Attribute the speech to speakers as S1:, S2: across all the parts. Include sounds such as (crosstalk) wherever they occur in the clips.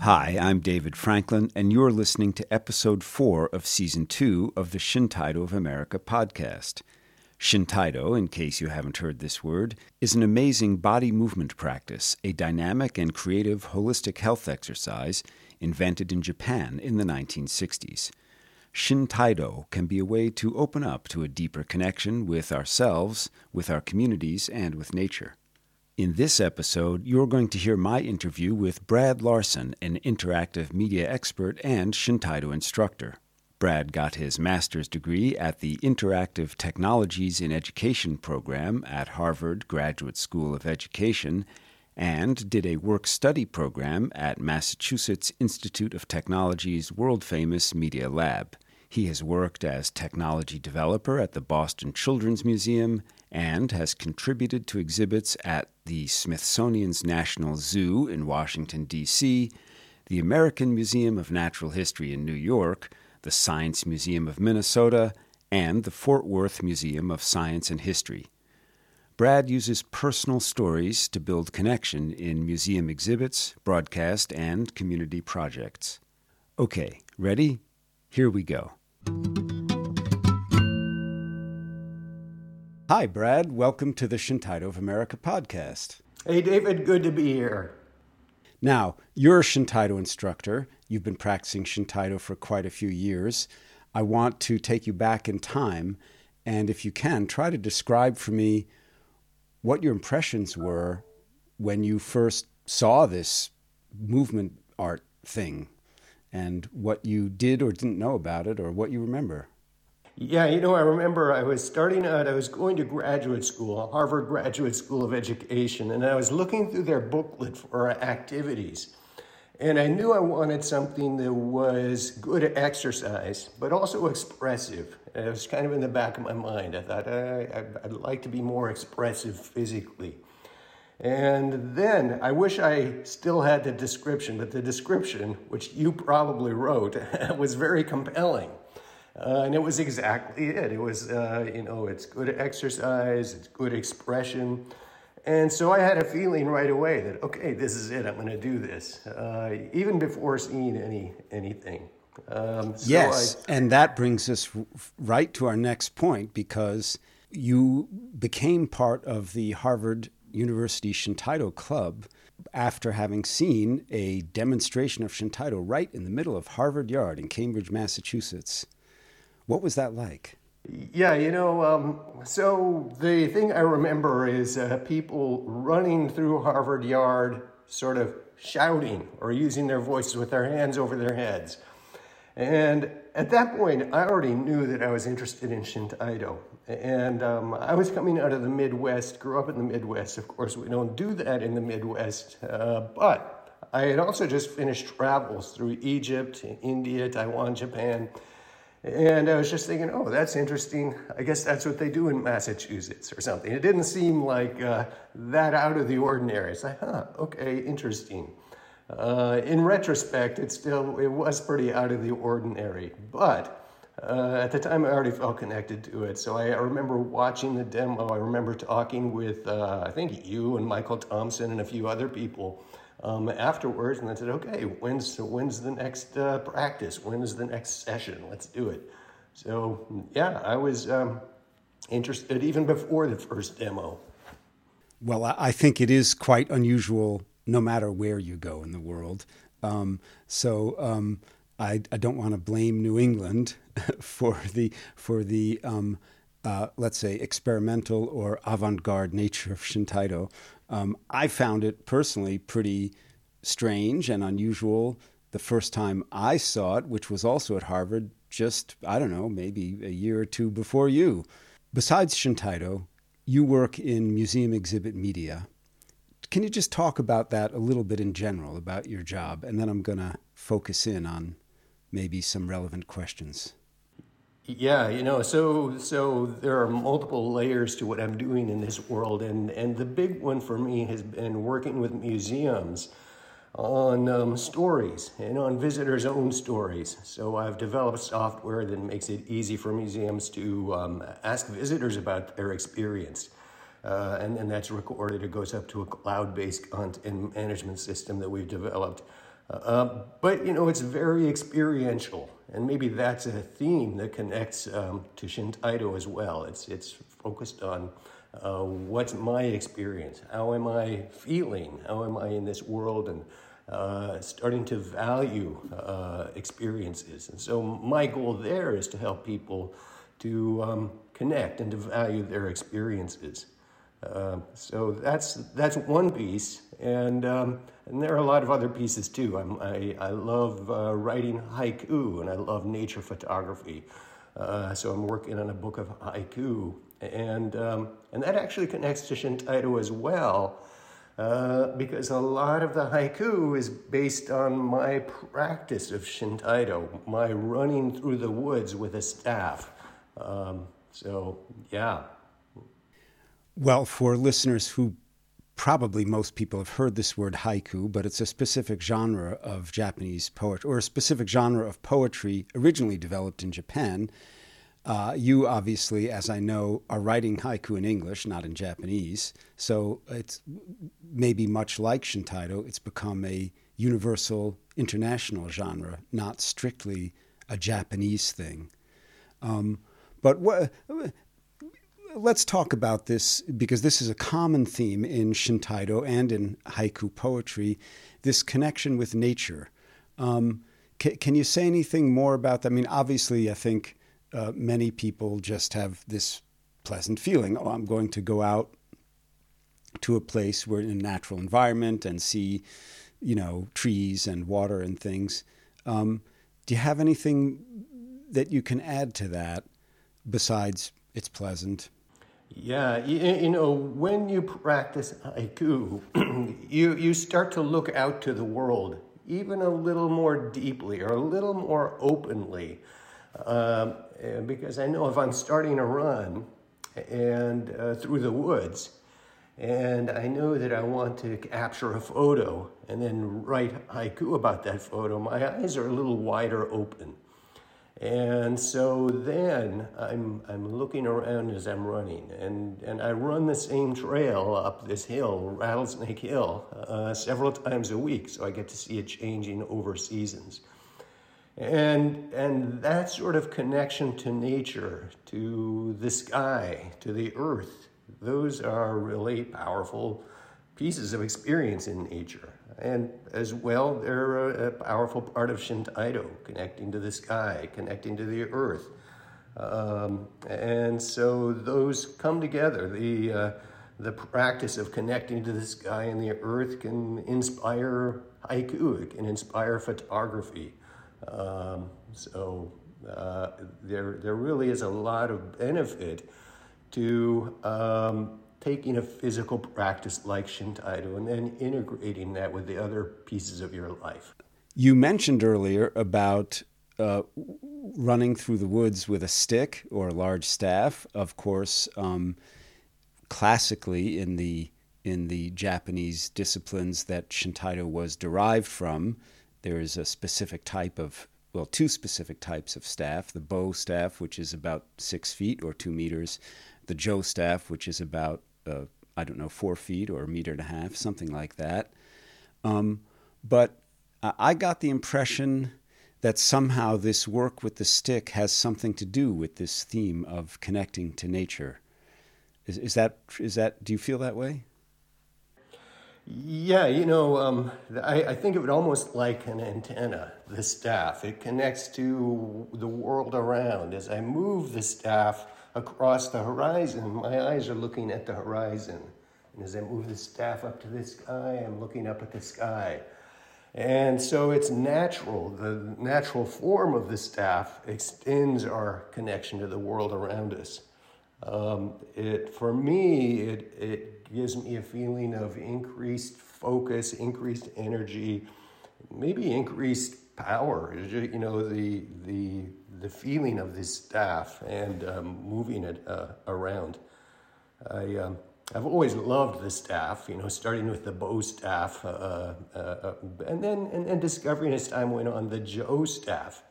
S1: Hi, I'm David Franklin, and you're listening to episode four of season two of the Shintaido of America podcast. Shintaido, in case you haven't heard this word, is an amazing body movement practice, a dynamic and creative holistic health exercise invented in Japan in the 1960s. Shintaido can be a way to open up to a deeper connection with ourselves, with our communities, and with nature. In this episode, you're going to hear my interview with Brad Larson, an interactive media expert and Shintaido instructor. Brad got his master's degree at the Interactive Technologies in Education program at Harvard Graduate School of Education and did a work study program at Massachusetts Institute of Technology's world famous Media Lab. He has worked as technology developer at the Boston Children's Museum and has contributed to exhibits at the Smithsonian's National Zoo in Washington, D.C., the American Museum of Natural History in New York, the Science Museum of Minnesota, and the Fort Worth Museum of Science and History. Brad uses personal stories to build connection in museum exhibits, broadcast, and community projects. Okay, ready? Here we go. Hi, Brad. Welcome to the Shintaido of America podcast.
S2: Hey, David. Good to be here.
S1: Now, you're a Shintaido instructor. You've been practicing Shintaido for quite a few years. I want to take you back in time, and if you can, try to describe for me what your impressions were when you first saw this movement art thing and what you did or didn't know about it or what you remember.
S2: Yeah, you know, I remember I was starting out, I was going to graduate school, Harvard Graduate School of Education, and I was looking through their booklet for activities. And I knew I wanted something that was good exercise, but also expressive. It was kind of in the back of my mind. I thought uh, I, I'd like to be more expressive physically. And then I wish I still had the description, but the description, which you probably wrote, (laughs) was very compelling. Uh, and it was exactly it. It was, uh, you know, it's good exercise, it's good expression. And so I had a feeling right away that, okay, this is it, I'm going to do this, uh, even before seeing any anything.
S1: Um, so yes, I, and that brings us right to our next point because you became part of the Harvard University Shintaido Club after having seen a demonstration of Shintaido right in the middle of Harvard Yard in Cambridge, Massachusetts. What was that like?
S2: Yeah, you know, um, so the thing I remember is uh, people running through Harvard Yard, sort of shouting or using their voices with their hands over their heads. And at that point, I already knew that I was interested in Shintaido. And um, I was coming out of the Midwest, grew up in the Midwest. Of course, we don't do that in the Midwest. Uh, but I had also just finished travels through Egypt, India, Taiwan, Japan. And I was just thinking, oh, that's interesting. I guess that's what they do in Massachusetts or something. It didn't seem like uh, that out of the ordinary. It's like, huh, okay, interesting. Uh, in retrospect, it still it was pretty out of the ordinary, but uh, at the time, I already felt connected to it. So I, I remember watching the demo. I remember talking with, uh, I think you and Michael Thompson and a few other people um, afterwards. And I said, okay, when's, when's the next uh, practice? When is the next session? Let's do it. So, yeah, I was um, interested even before the first demo.
S1: Well, I think it is quite unusual no matter where you go in the world. Um, so, um, I, I don't want to blame New England (laughs) for the for the um, uh, let's say experimental or avant-garde nature of Shintaido. Um, I found it personally pretty strange and unusual the first time I saw it, which was also at Harvard, just I don't know, maybe a year or two before you. Besides Shintaido, you work in museum exhibit media. Can you just talk about that a little bit in general about your job, and then I'm going to focus in on maybe some relevant questions.
S2: Yeah, you know, so so there are multiple layers to what I'm doing in this world, and and the big one for me has been working with museums on um, stories and on visitors' own stories. So I've developed software that makes it easy for museums to um, ask visitors about their experience. Uh, and then that's recorded. It goes up to a cloud-based content management system that we've developed. Uh, but you know, it's very experiential, and maybe that's a theme that connects um, to Shintaido as well. It's it's focused on uh, what's my experience, how am I feeling, how am I in this world, and uh, starting to value uh, experiences. And so my goal there is to help people to um, connect and to value their experiences. Uh, so that's that's one piece, and um, and there are a lot of other pieces too. I'm, i I love uh, writing haiku, and I love nature photography. Uh, so I'm working on a book of haiku, and um, and that actually connects to Shintaido as well, uh, because a lot of the haiku is based on my practice of Shintaido, my running through the woods with a staff. Um, so yeah.
S1: Well, for listeners who probably most people have heard this word haiku, but it's a specific genre of Japanese poetry, or a specific genre of poetry originally developed in Japan. Uh, you obviously, as I know, are writing haiku in English, not in Japanese. So it's maybe much like Shintaido, it's become a universal international genre, not strictly a Japanese thing. Um, but what, let's talk about this because this is a common theme in Shintaido and in haiku poetry this connection with nature. Um, can, can, you say anything more about that? I mean, obviously, I think uh, many people just have this pleasant feeling oh, I'm going to go out to a place where in a natural environment and see, you know, trees and water and things. Um, do you have anything that you can add to that besides it's pleasant?
S2: Yeah, you, you, know, when you practice haiku, (clears throat) you, you start to look out to the world even a little more deeply or a little more openly. Um, because I know if I'm starting a run and uh, through the woods, and I know that I want to capture a photo and then write haiku about that photo, my eyes are a little wider open. And so then I'm, I'm looking around as I'm running, and, and I run the same trail up this hill, Rattlesnake Hill, uh, several times a week, so I get to see it changing over seasons. And, and that sort of connection to nature, to the sky, to the earth, those are really powerful pieces of experience in nature. And as well, they're a, powerful part of Shintaido, connecting to the sky, connecting to the earth. Um, and so those come together. The, uh, the practice of connecting to the sky and the earth can inspire haiku, it can inspire photography. Um, so uh, there, there really is a lot of benefit to um, taking a physical practice like Shintaido and then integrating that with the other pieces of your life.
S1: You mentioned earlier about uh, running through the woods with a stick or a large staff. Of course, um, classically in the in the Japanese disciplines that Shintaido was derived from, there is a specific type of well, two specific types of staff: the bo staff, which is about six feet or two meters, the jo staff, which is about uh, I don't know, four feet or a meter and a half, something like that. Um, but I got the impression that somehow this work with the stick has something to do with this theme of connecting to nature. Is, is that is that? Do you feel that way?
S2: Yeah, you know, um, I, I, think of it almost like an antenna, the staff. It connects to the world around. As I move the staff, across the horizon. My eyes are looking at the horizon. And as I move the staff up to the sky, I'm looking up at the sky. And so it's natural. The natural form of the staff extends our connection to the world around us. Um, it, for me, it, it gives me a feeling of increased focus, increased energy, maybe increased power. You know, the, the, the feeling of this staff and um, moving it uh, around. I, um, I've always loved the staff, you know, starting with the bo staff, uh, uh, uh, and then and, and discovering as time went on the jo staff,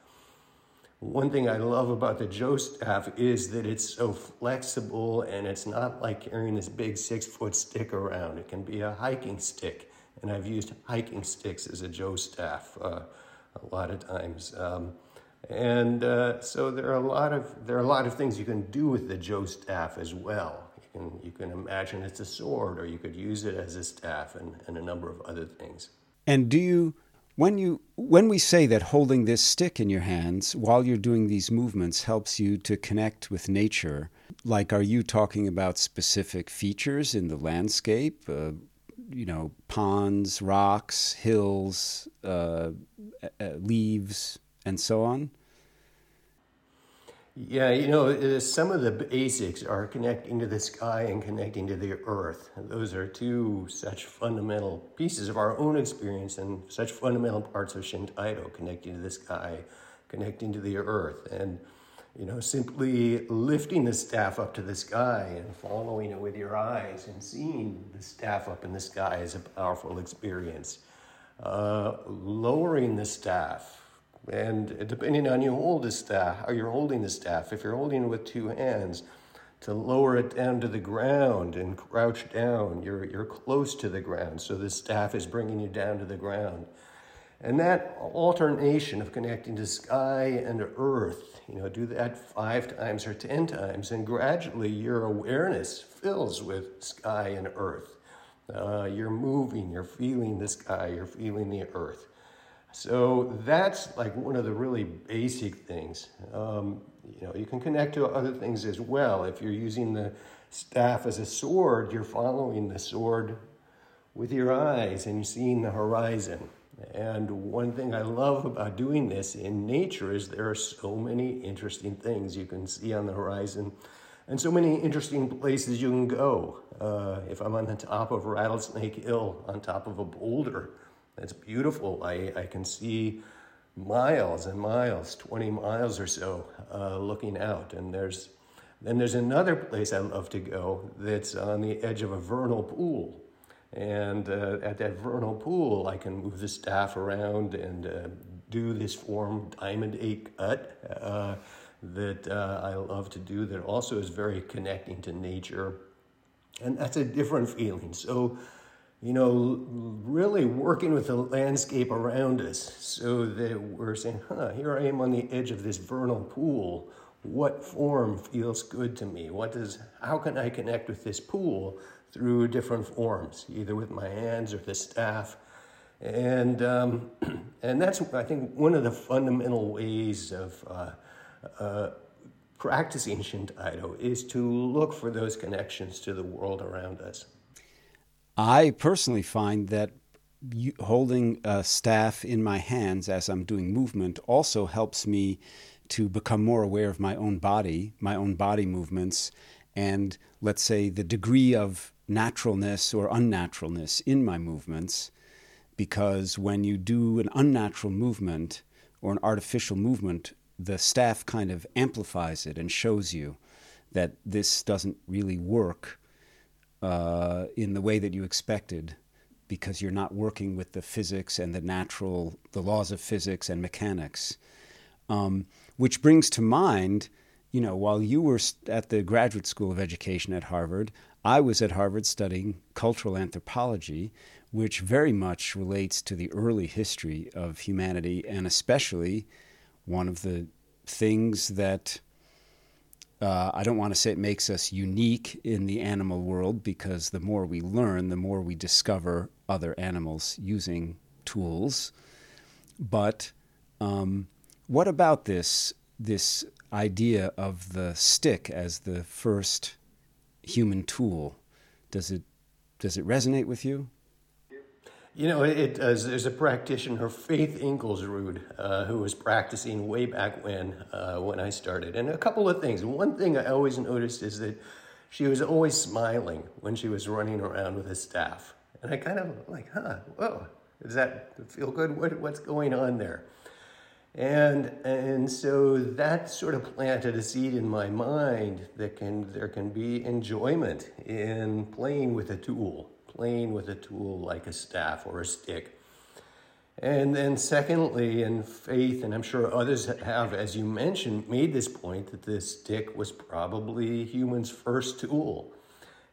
S2: one thing I love about the jo staff is that it's so flexible and it's not like carrying this big six foot stick around. It can be a hiking stick, and I've used hiking sticks as a jo staff uh, a lot of times. Um, and uh, so there are a lot of there are a lot of things you can do with the jo staff as well. You can you can imagine it's a sword, or you could use it as a staff, and, and a number of other things.
S1: And do you when you when we say that holding this stick in your hands while you're doing these movements helps you to connect with nature, like are you talking about specific features in the landscape? Uh, you know, ponds, rocks, hills, uh, leaves, and so on?
S2: Yeah, you know, some of the basics are connecting to the sky and connecting to the earth. Those are two such fundamental pieces of our own experience and such fundamental parts of Shintaido, connecting to the sky, connecting to the earth. And, you know, simply lifting the staff up to the sky and following it with your eyes and seeing the staff up in the sky is a powerful experience. Uh, lowering the staff and depending on you hold the staff, how you're holding the staff, if you're holding it with two hands, to lower it down to the ground and crouch down, you're, you're close to the ground. So the staff is bringing you down to the ground. And that alternation of connecting to sky and earth, you know, do that five times or 10 times, and gradually your awareness fills with sky and earth. Uh, you're moving, you're feeling the sky, you're feeling the earth. So that's like one of the really basic things. Um, you know, you can connect to other things as well. If you're using the staff as a sword, you're following the sword with your eyes and you're seeing the horizon. And one thing I love about doing this in nature is there are so many interesting things you can see on the horizon and so many interesting places you can go. Uh, if I'm on the top of Rattlesnake Hill, on top of a boulder, that's beautiful. I, I can see miles and miles, 20 miles or so, uh, looking out. And there's then there's another place I love to go that's on the edge of a vernal pool. And uh, at that vernal pool, I can move the staff around and uh, do this form diamond eight cut uh, that uh, I love to do. That also is very connecting to nature, and that's a different feeling. So you know, really working with the landscape around us so that we're saying, huh, here I am on the edge of this vernal pool. What form feels good to me? What does, how can I connect with this pool through different forms, either with my hands or the staff? And, um, (clears throat) and that's, I think, one of the fundamental ways of uh, uh, practicing Shintaido is to look for those connections to the world around us.
S1: I personally find that holding a staff in my hands as I'm doing movement also helps me to become more aware of my own body, my own body movements, and let's say the degree of naturalness or unnaturalness in my movements. Because when you do an unnatural movement or an artificial movement, the staff kind of amplifies it and shows you that this doesn't really work uh, in the way that you expected because you're not working with the physics and the natural, the laws of physics and mechanics. Um, which brings to mind, you know, while you were at the Graduate School of Education at Harvard, I was at Harvard studying cultural anthropology, which very much relates to the early history of humanity, and especially one of the things that uh, I don't want to say it makes us unique in the animal world because the more we learn, the more we discover other animals using tools. But um, what about this this idea of the stick as the first human tool? Does it does it resonate with you?
S2: You know, it does. There's a practitioner, Faith Ingulsrud, uh, who was practicing way back when, uh, when I started. And a couple of things. One thing I always noticed is that she was always smiling when she was running around with a staff. And I kind of like, huh, whoa, does that feel good? What, what's going on there? And, and so that sort of planted a seed in my mind that can, there can be enjoyment in playing with a tool playing with a tool like a staff or a stick. And then, secondly, in faith, and I'm sure others have, as you mentioned, made this point that this stick was probably human's first tool.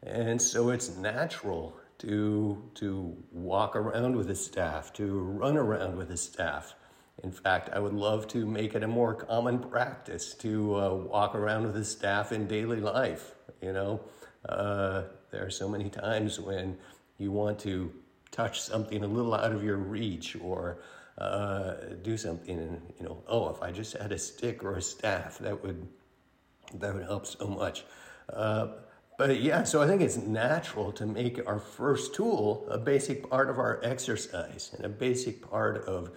S2: And so it's natural to, to walk around with a staff, to run around with a staff. In fact, I would love to make it a more common practice to uh, walk around with a staff in daily life. You know, uh, there are so many times when you want to touch something a little out of your reach or uh, do something, and you know, oh, if I just had a stick or a staff, that would that would help so much. Uh, but yeah, so I think it's natural to make our first tool a basic part of our exercise and a basic part of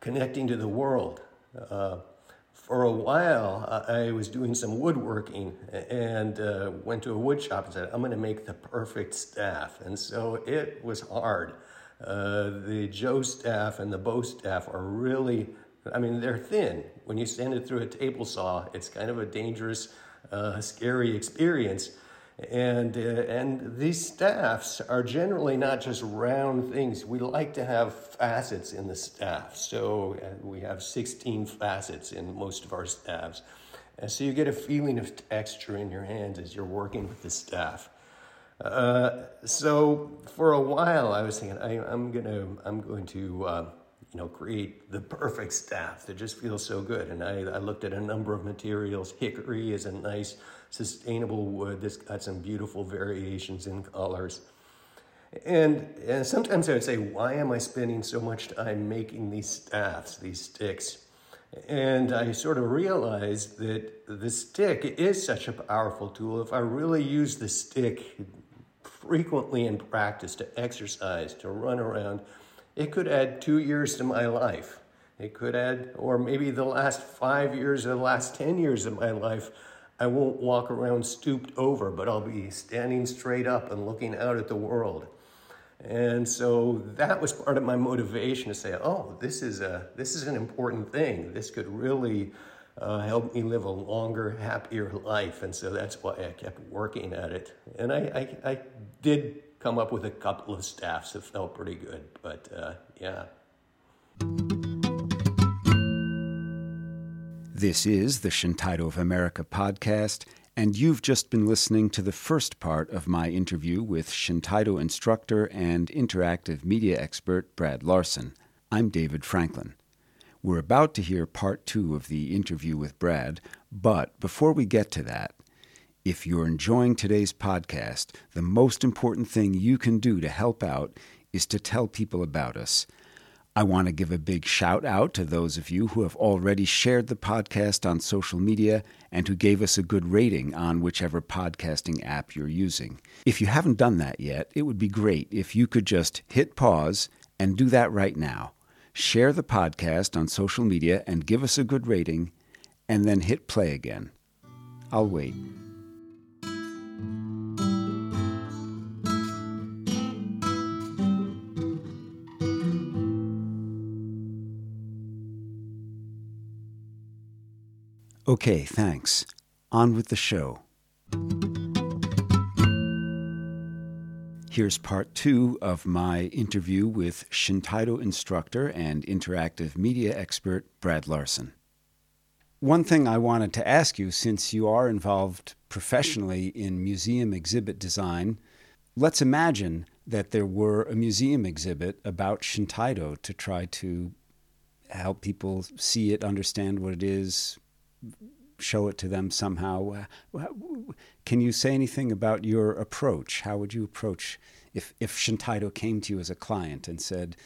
S2: connecting to the world. Uh, for a while, I was doing some woodworking and uh, went to a wood shop and said, I'm going to make the perfect staff. And so it was hard. Uh, the jo staff and the Bo staff are really, I mean, they're thin. When you send it through a table saw, it's kind of a dangerous, uh, scary experience. And, uh, and these staffs are generally not just round things. We like to have facets in the staff. So uh, we have 16 facets in most of our staffs. And so you get a feeling of texture in your hands as you're working with the staff. Uh, so for a while, I was thinking, I, am gonna, I'm going to, uh, you know, create the perfect staff that just feels so good. And I, I looked at a number of materials. Hickory is a nice sustainable wood that's got some beautiful variations in colors. And, and sometimes I would say, why am I spending so much time making these staffs, these sticks? And I sort of realized that the stick is such a powerful tool. If I really use the stick frequently in practice to exercise, to run around, it could add two years to my life. It could add, or maybe the last five years or the last 10 years of my life I won't walk around stooped over, but I'll be standing straight up and looking out at the world. And so that was part of my motivation to say, oh, this is, a, this is an important thing. This could really uh, help me live a longer, happier life. And so that's why I kept working at it. And I, I, I did come up with a couple of staffs that felt pretty good, but uh, yeah.
S1: This is the Shintaido of America podcast, and you've just been listening to the first part of my interview with Shintaido instructor and interactive media expert Brad Larson. I'm David Franklin. We're about to hear part two of the interview with Brad, but before we get to that, if you're enjoying today's podcast, the most important thing you can do to help out is to tell people about us. I want to give a big shout out to those of you who have already shared the podcast on social media and who gave us a good rating on whichever podcasting app you're using. If you haven't done that yet, it would be great if you could just hit pause and do that right now. Share the podcast on social media and give us a good rating, and then hit play again. I'll wait. Okay, thanks. On with the show. Here's part two of my interview with Shintaido instructor and interactive media expert Brad Larson. One thing I wanted to ask you, since you are involved professionally in museum exhibit design, let's imagine that there were a museum exhibit about Shintaido to try to help people see it, understand what it is, show it to them somehow. Can you say anything about your approach? How would you approach if, if Shintaido came to you as a client and said,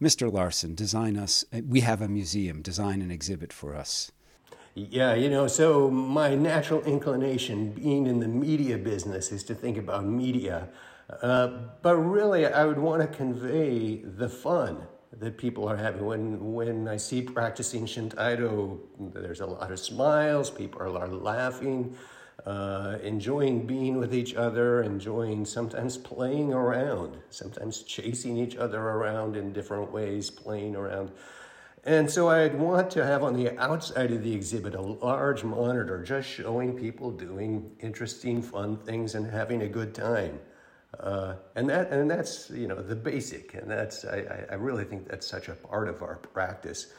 S1: Mr. Larson, design us, we have a museum, design an exhibit for us?
S2: Yeah, you know, so my natural inclination, being in the media business, is to think about media. Uh, but really, I would want to convey the fun that people are having. When, when I see practicing Shintaido, there's a lot of smiles, people are laughing, uh, enjoying being with each other, enjoying sometimes playing around, sometimes chasing each other around in different ways, playing around. And so I'd want to have on the outside of the exhibit a large monitor just showing people doing interesting, fun things and having a good time. Uh, and that and that's you know the basic, and that's I, I really think that's such a part of our practice.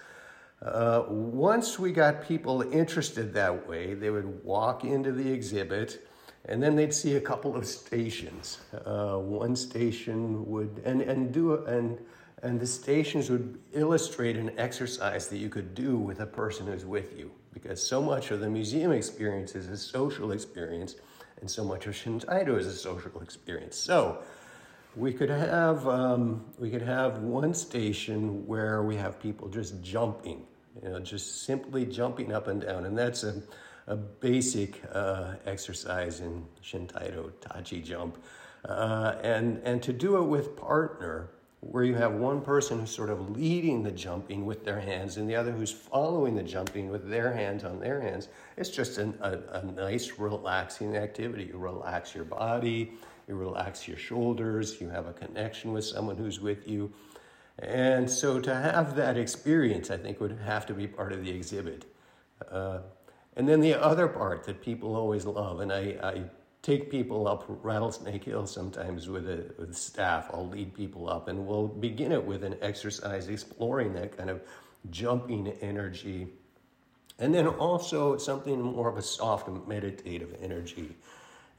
S2: Uh, once we got people interested that way, they would walk into the exhibit, and then they'd see a couple of stations. Uh, one station would and and do and and the stations would illustrate an exercise that you could do with a person who's with you, because so much of the museum experience is a social experience and so much of Shintaido is a social experience. So we could have um, we could have one station where we have people just jumping, you know, just simply jumping up and down, and that's a a basic uh, exercise in Shintaido, Tachi jump, uh, and and to do it with partner where you have one person who's sort of leading the jumping with their hands and the other who's following the jumping with their hands on their hands. It's just an, a, a nice, relaxing activity. You relax your body, you relax your shoulders, you have a connection with someone who's with you. And so to have that experience, I think, would have to be part of the exhibit. Uh, and then the other part that people always love, and I, I take people up Rattlesnake Hill sometimes with, a, with staff. I'll lead people up, and we'll begin it with an exercise exploring that kind of jumping energy. And then also something more of a soft meditative energy.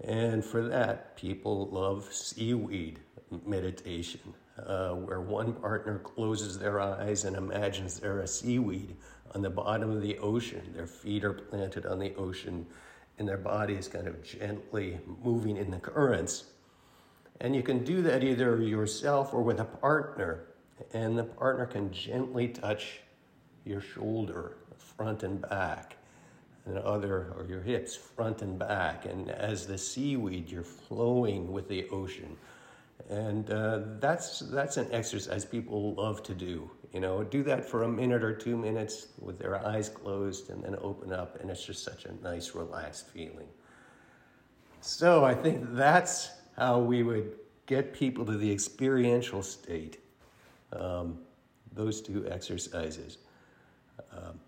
S2: And for that, people love seaweed meditation, uh, where one partner closes their eyes and imagines they're a seaweed on the bottom of the ocean. Their feet are planted on the ocean and their body is kind of gently moving in the currents. And you can do that either yourself or with a partner. And the partner can gently touch your shoulder, front and back, and other, or your hips, front and back. And as the seaweed, you're flowing with the ocean. And uh, that's, that's an exercise people love to do. You know, do that for a minute or two minutes with their eyes closed and then open up, and it's just such a nice, relaxed feeling. So I think that's how we would get people to the experiential state. Um, those two exercises. Um,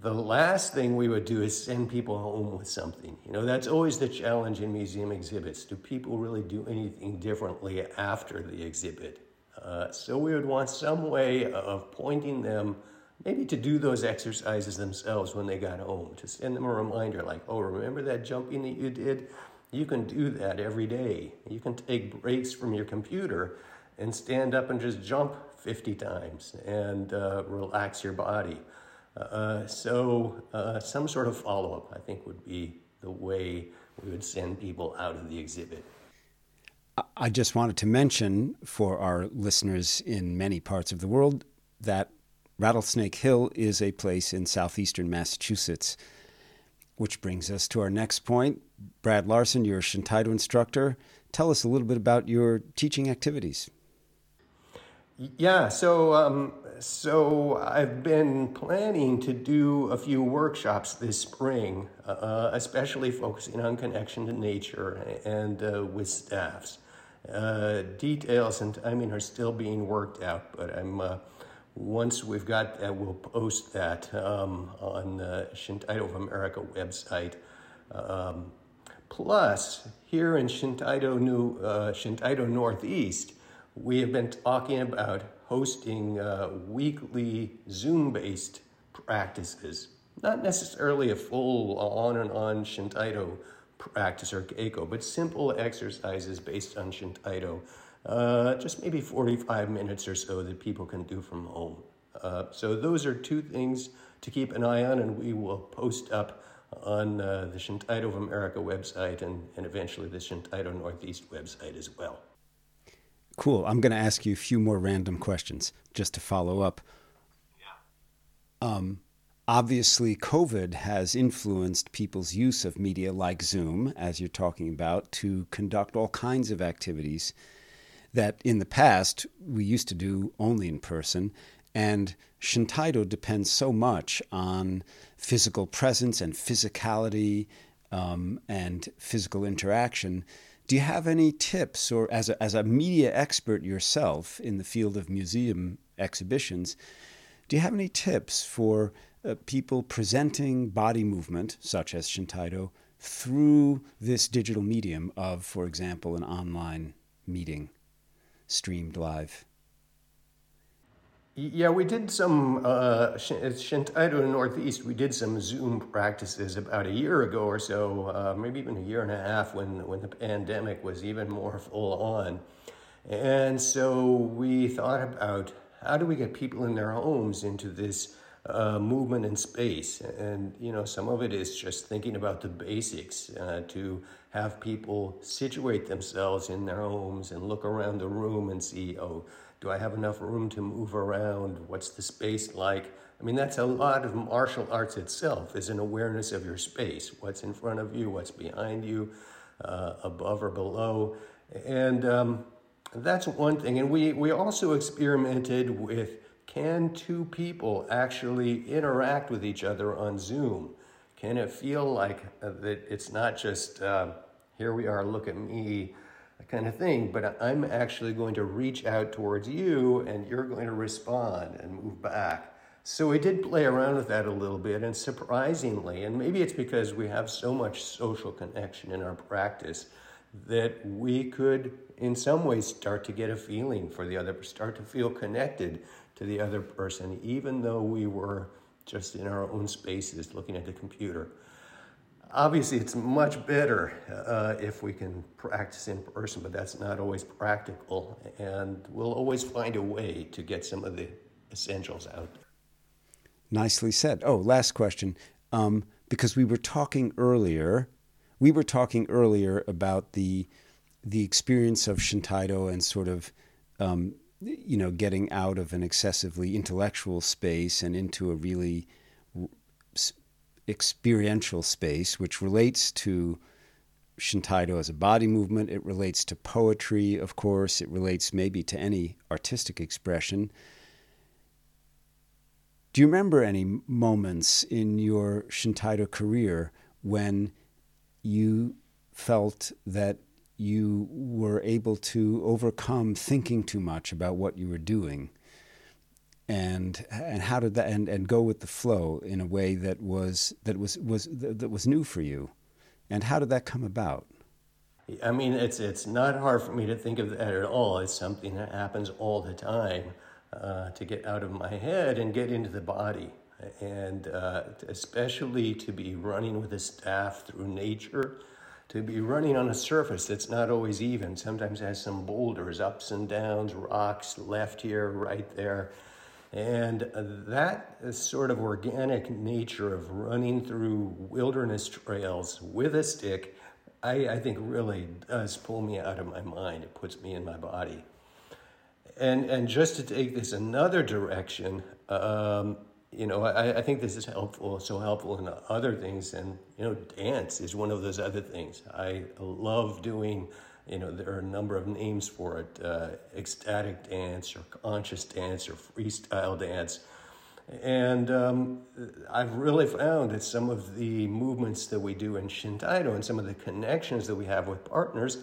S2: the last thing we would do is send people home with something. You know, that's always the challenge in museum exhibits. Do people really do anything differently after the exhibit? Uh, so we would want some way of pointing them maybe to do those exercises themselves when they got home, to send them a reminder like, oh, remember that jumping that you did? You can do that every day. You can take breaks from your computer and stand up and just jump 50 times and uh, relax your body. Uh, so, uh, some sort of follow up, I think, would be the way we would send people out of the exhibit.
S1: I just wanted to mention for our listeners in many parts of the world that Rattlesnake Hill is a place in southeastern Massachusetts. Which brings us to our next point. Brad Larson, you're a Shintaido instructor. Tell us a little bit about your teaching activities.
S2: Yeah, so um, so I've been planning to do a few workshops this spring, uh, especially focusing on connection to nature and uh, with staffs. Uh, details and timing are still being worked out, but I'm uh, once we've got that, we'll post that um, on the Shintaido of America website. Um, plus, here in Shintaido, New, uh, Shintaido Northeast, we have been talking about hosting uh, weekly Zoom-based practices, not necessarily a full on and on Shintaido practice or Keiko, but simple exercises based on Shintaido. Uh, just maybe 45 minutes or so that people can do from home. Uh, so those are two things to keep an eye on, and we will post up on uh, the Shintaido of America website and, and eventually the Shintaido Northeast website as well.
S1: Cool. I'm going to ask you a few more random questions just to follow up. Yeah. Um, Obviously, COVID has influenced people's use of media like Zoom, as you're talking about, to conduct all kinds of activities that in the past we used to do only in person. And Shintaido depends so much on physical presence and physicality um, and physical interaction. Do you have any tips, or as a, as a media expert yourself in the field of museum exhibitions, do you have any tips for uh, people presenting body movement, such as Shintaido, through this digital medium of, for example, an online meeting streamed live?
S2: Yeah, we did some, uh, at Shintaido Northeast, we did some Zoom practices about a year ago or so, uh, maybe even a year and a half when, when the pandemic was even more full on. And so we thought about how do we get people in their homes into this uh, movement in space? And, you know, some of it is just thinking about the basics uh, to have people situate themselves in their homes and look around the room and see, oh, do I have enough room to move around? What's the space like? I mean, that's a lot of martial arts itself, is an awareness of your space. What's in front of you, what's behind you, uh, above or below. And um, that's one thing. And we, we also experimented with can two people actually interact with each other on Zoom? Can it feel like uh, that it's not just uh, here we are, look at me, kind of thing, but I'm actually going to reach out towards you and you're going to respond and move back. So we did play around with that a little bit, and surprisingly, and maybe it's because we have so much social connection in our practice that we could, in some ways, start to get a feeling for the other, start to feel connected to the other person, even though we were just in our own spaces looking at the computer. Obviously, it's much better uh, if we can practice in person, but that's not always practical. And we'll always find a way to get some of the essentials out.
S1: Nicely said. Oh, last question. Um, because we were talking earlier, we were talking earlier about the the experience of Shintaido and sort of, um, you know, getting out of an excessively intellectual space and into a really experiential space, which relates to Shintaido as a body movement. It relates to poetry, of course. It relates maybe to any artistic expression. Do you remember any moments in your Shintaido career when you felt that you were able to overcome thinking too much about what you were doing? and and how did that and, and go with the flow in a way that was that was was that was new for you? And how did that come about?
S2: I mean it's it's not hard for me to think of that at all. It's something that happens all the time uh, to get out of my head and get into the body. And uh, especially to be running with a staff through nature to be running on a surface that's not always even sometimes has some boulders ups and downs rocks left here right there and that sort of organic nature of running through wilderness trails with a stick, I, I, think really does pull me out of my mind. It puts me in my body. And, and just to take this another direction, um, you know, I, I think this is helpful, so helpful in other things. And, you know, dance is one of those other things. I love doing you know, there are a number of names for it uh, ecstatic dance or conscious dance or freestyle dance. And um, I've really found that some of the movements that we do in Shintaido and some of the connections that we have with partners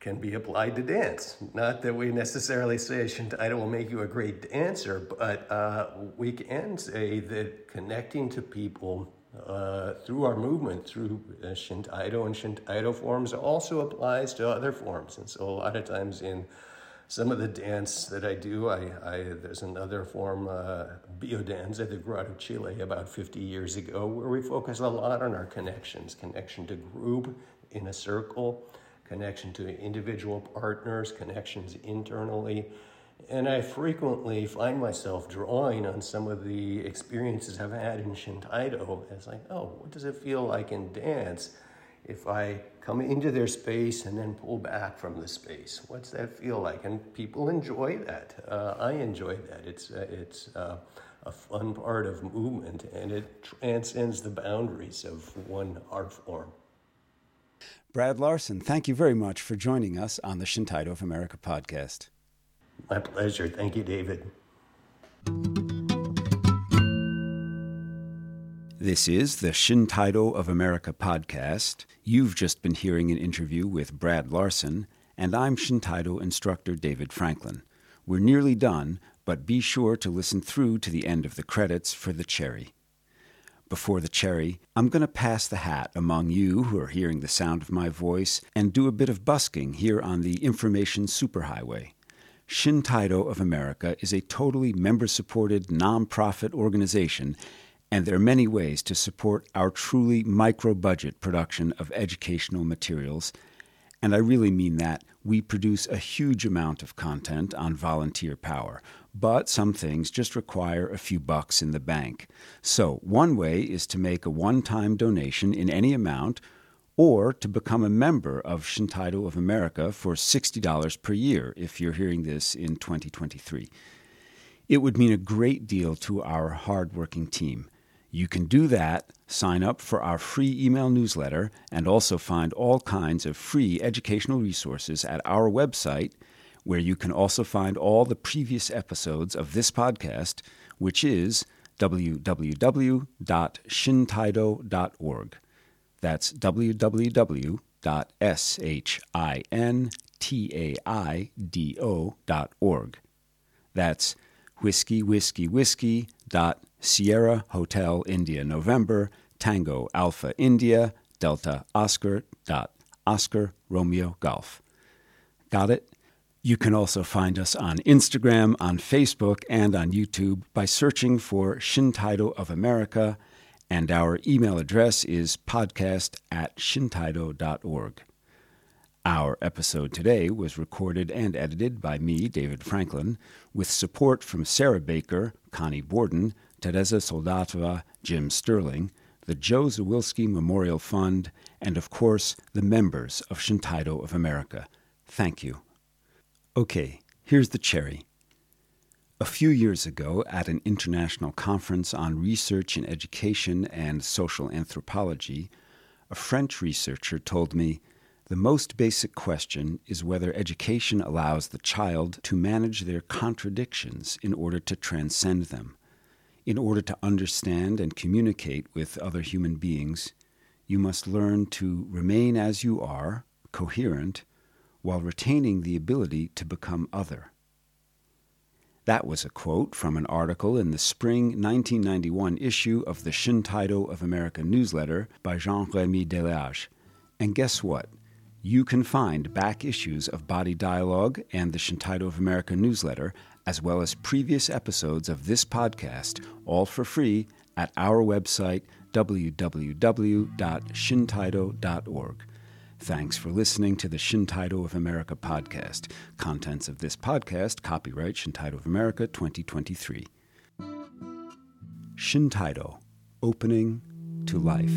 S2: can be applied to dance. Not that we necessarily say Shintaido will make you a great dancer, but uh, we can say that connecting to people uh, through our movement, through uh, Shintaido and Shintaido forms, also applies to other forms. And so, a lot of times in some of the dance that I do, I, I there's another form, uh, biodance at the Grotto Chile about 50 years ago, where we focus a lot on our connections connection to group in a circle, connection to individual partners, connections internally and I frequently find myself drawing on some of the experiences I've had in Shintaido as like, oh, what does it feel like in dance if I come into their space and then pull back from the space? What's that feel like? And people enjoy that. Uh, I enjoy that. It's, uh, it's uh, a fun part of movement and it transcends the boundaries of one art form.
S1: Brad Larson, thank you very much for joining us on the Shintaido of America podcast.
S2: My pleasure. Thank you, David.
S1: This is the Shintaido of America podcast. You've just been hearing an interview with Brad Larson, and I'm Shintaido instructor David Franklin. We're nearly done, but be sure to listen through to the end of the credits for the cherry. Before the cherry, I'm going to pass the hat among you who are hearing the sound of my voice and do a bit of busking here on the information superhighway. Shintaido of America is a totally member supported nonprofit organization, and there are many ways to support our truly micro budget production of educational materials. And I really mean that. We produce a huge amount of content on volunteer power, but some things just require a few bucks in the bank. So, one way is to make a one time donation in any amount or to become a member of Shintaido of America for $60 per year if you're hearing this in 2023. It would mean a great deal to our hardworking team. You can do that, sign up for our free email newsletter, and also find all kinds of free educational resources at our website, where you can also find all the previous episodes of this podcast, which is www.shintaido.org. That's www.shintaido.org. That's whiskey, whiskey, whiskey dot Sierra Hotel India November Tango Alpha India Delta Oscar dot Oscar Romeo Golf. Got it? You can also find us on Instagram, on Facebook, and on YouTube by searching for Shintaido of America and our email address is podcast at shintaido.org. Our episode today was recorded and edited by me, David Franklin, with support from Sarah Baker, Connie Borden, Teresa Soldatova, Jim Sterling, the Joe Zawilski Memorial Fund, and of course, the members of Shintaido of America. Thank you. Okay, here's the cherry. A few years ago, at an international conference on research in education and social anthropology, a French researcher told me the most basic question is whether education allows the child to manage their contradictions in order to transcend them. In order to understand and communicate with other human beings, you must learn to remain as you are, coherent, while retaining the ability to become other. That was a quote from an article in the spring 1991 issue of the Shintaido of America newsletter by Jean Remy Delage. And guess what? You can find back issues of Body Dialogue and the Shintaido of America newsletter, as well as previous episodes of this podcast, all for free at our website, www.shintaido.org. Thanks for listening to the Shintaido of America podcast. Contents of this podcast, copyright Shintaido of America 2023. Shintaido, opening to life.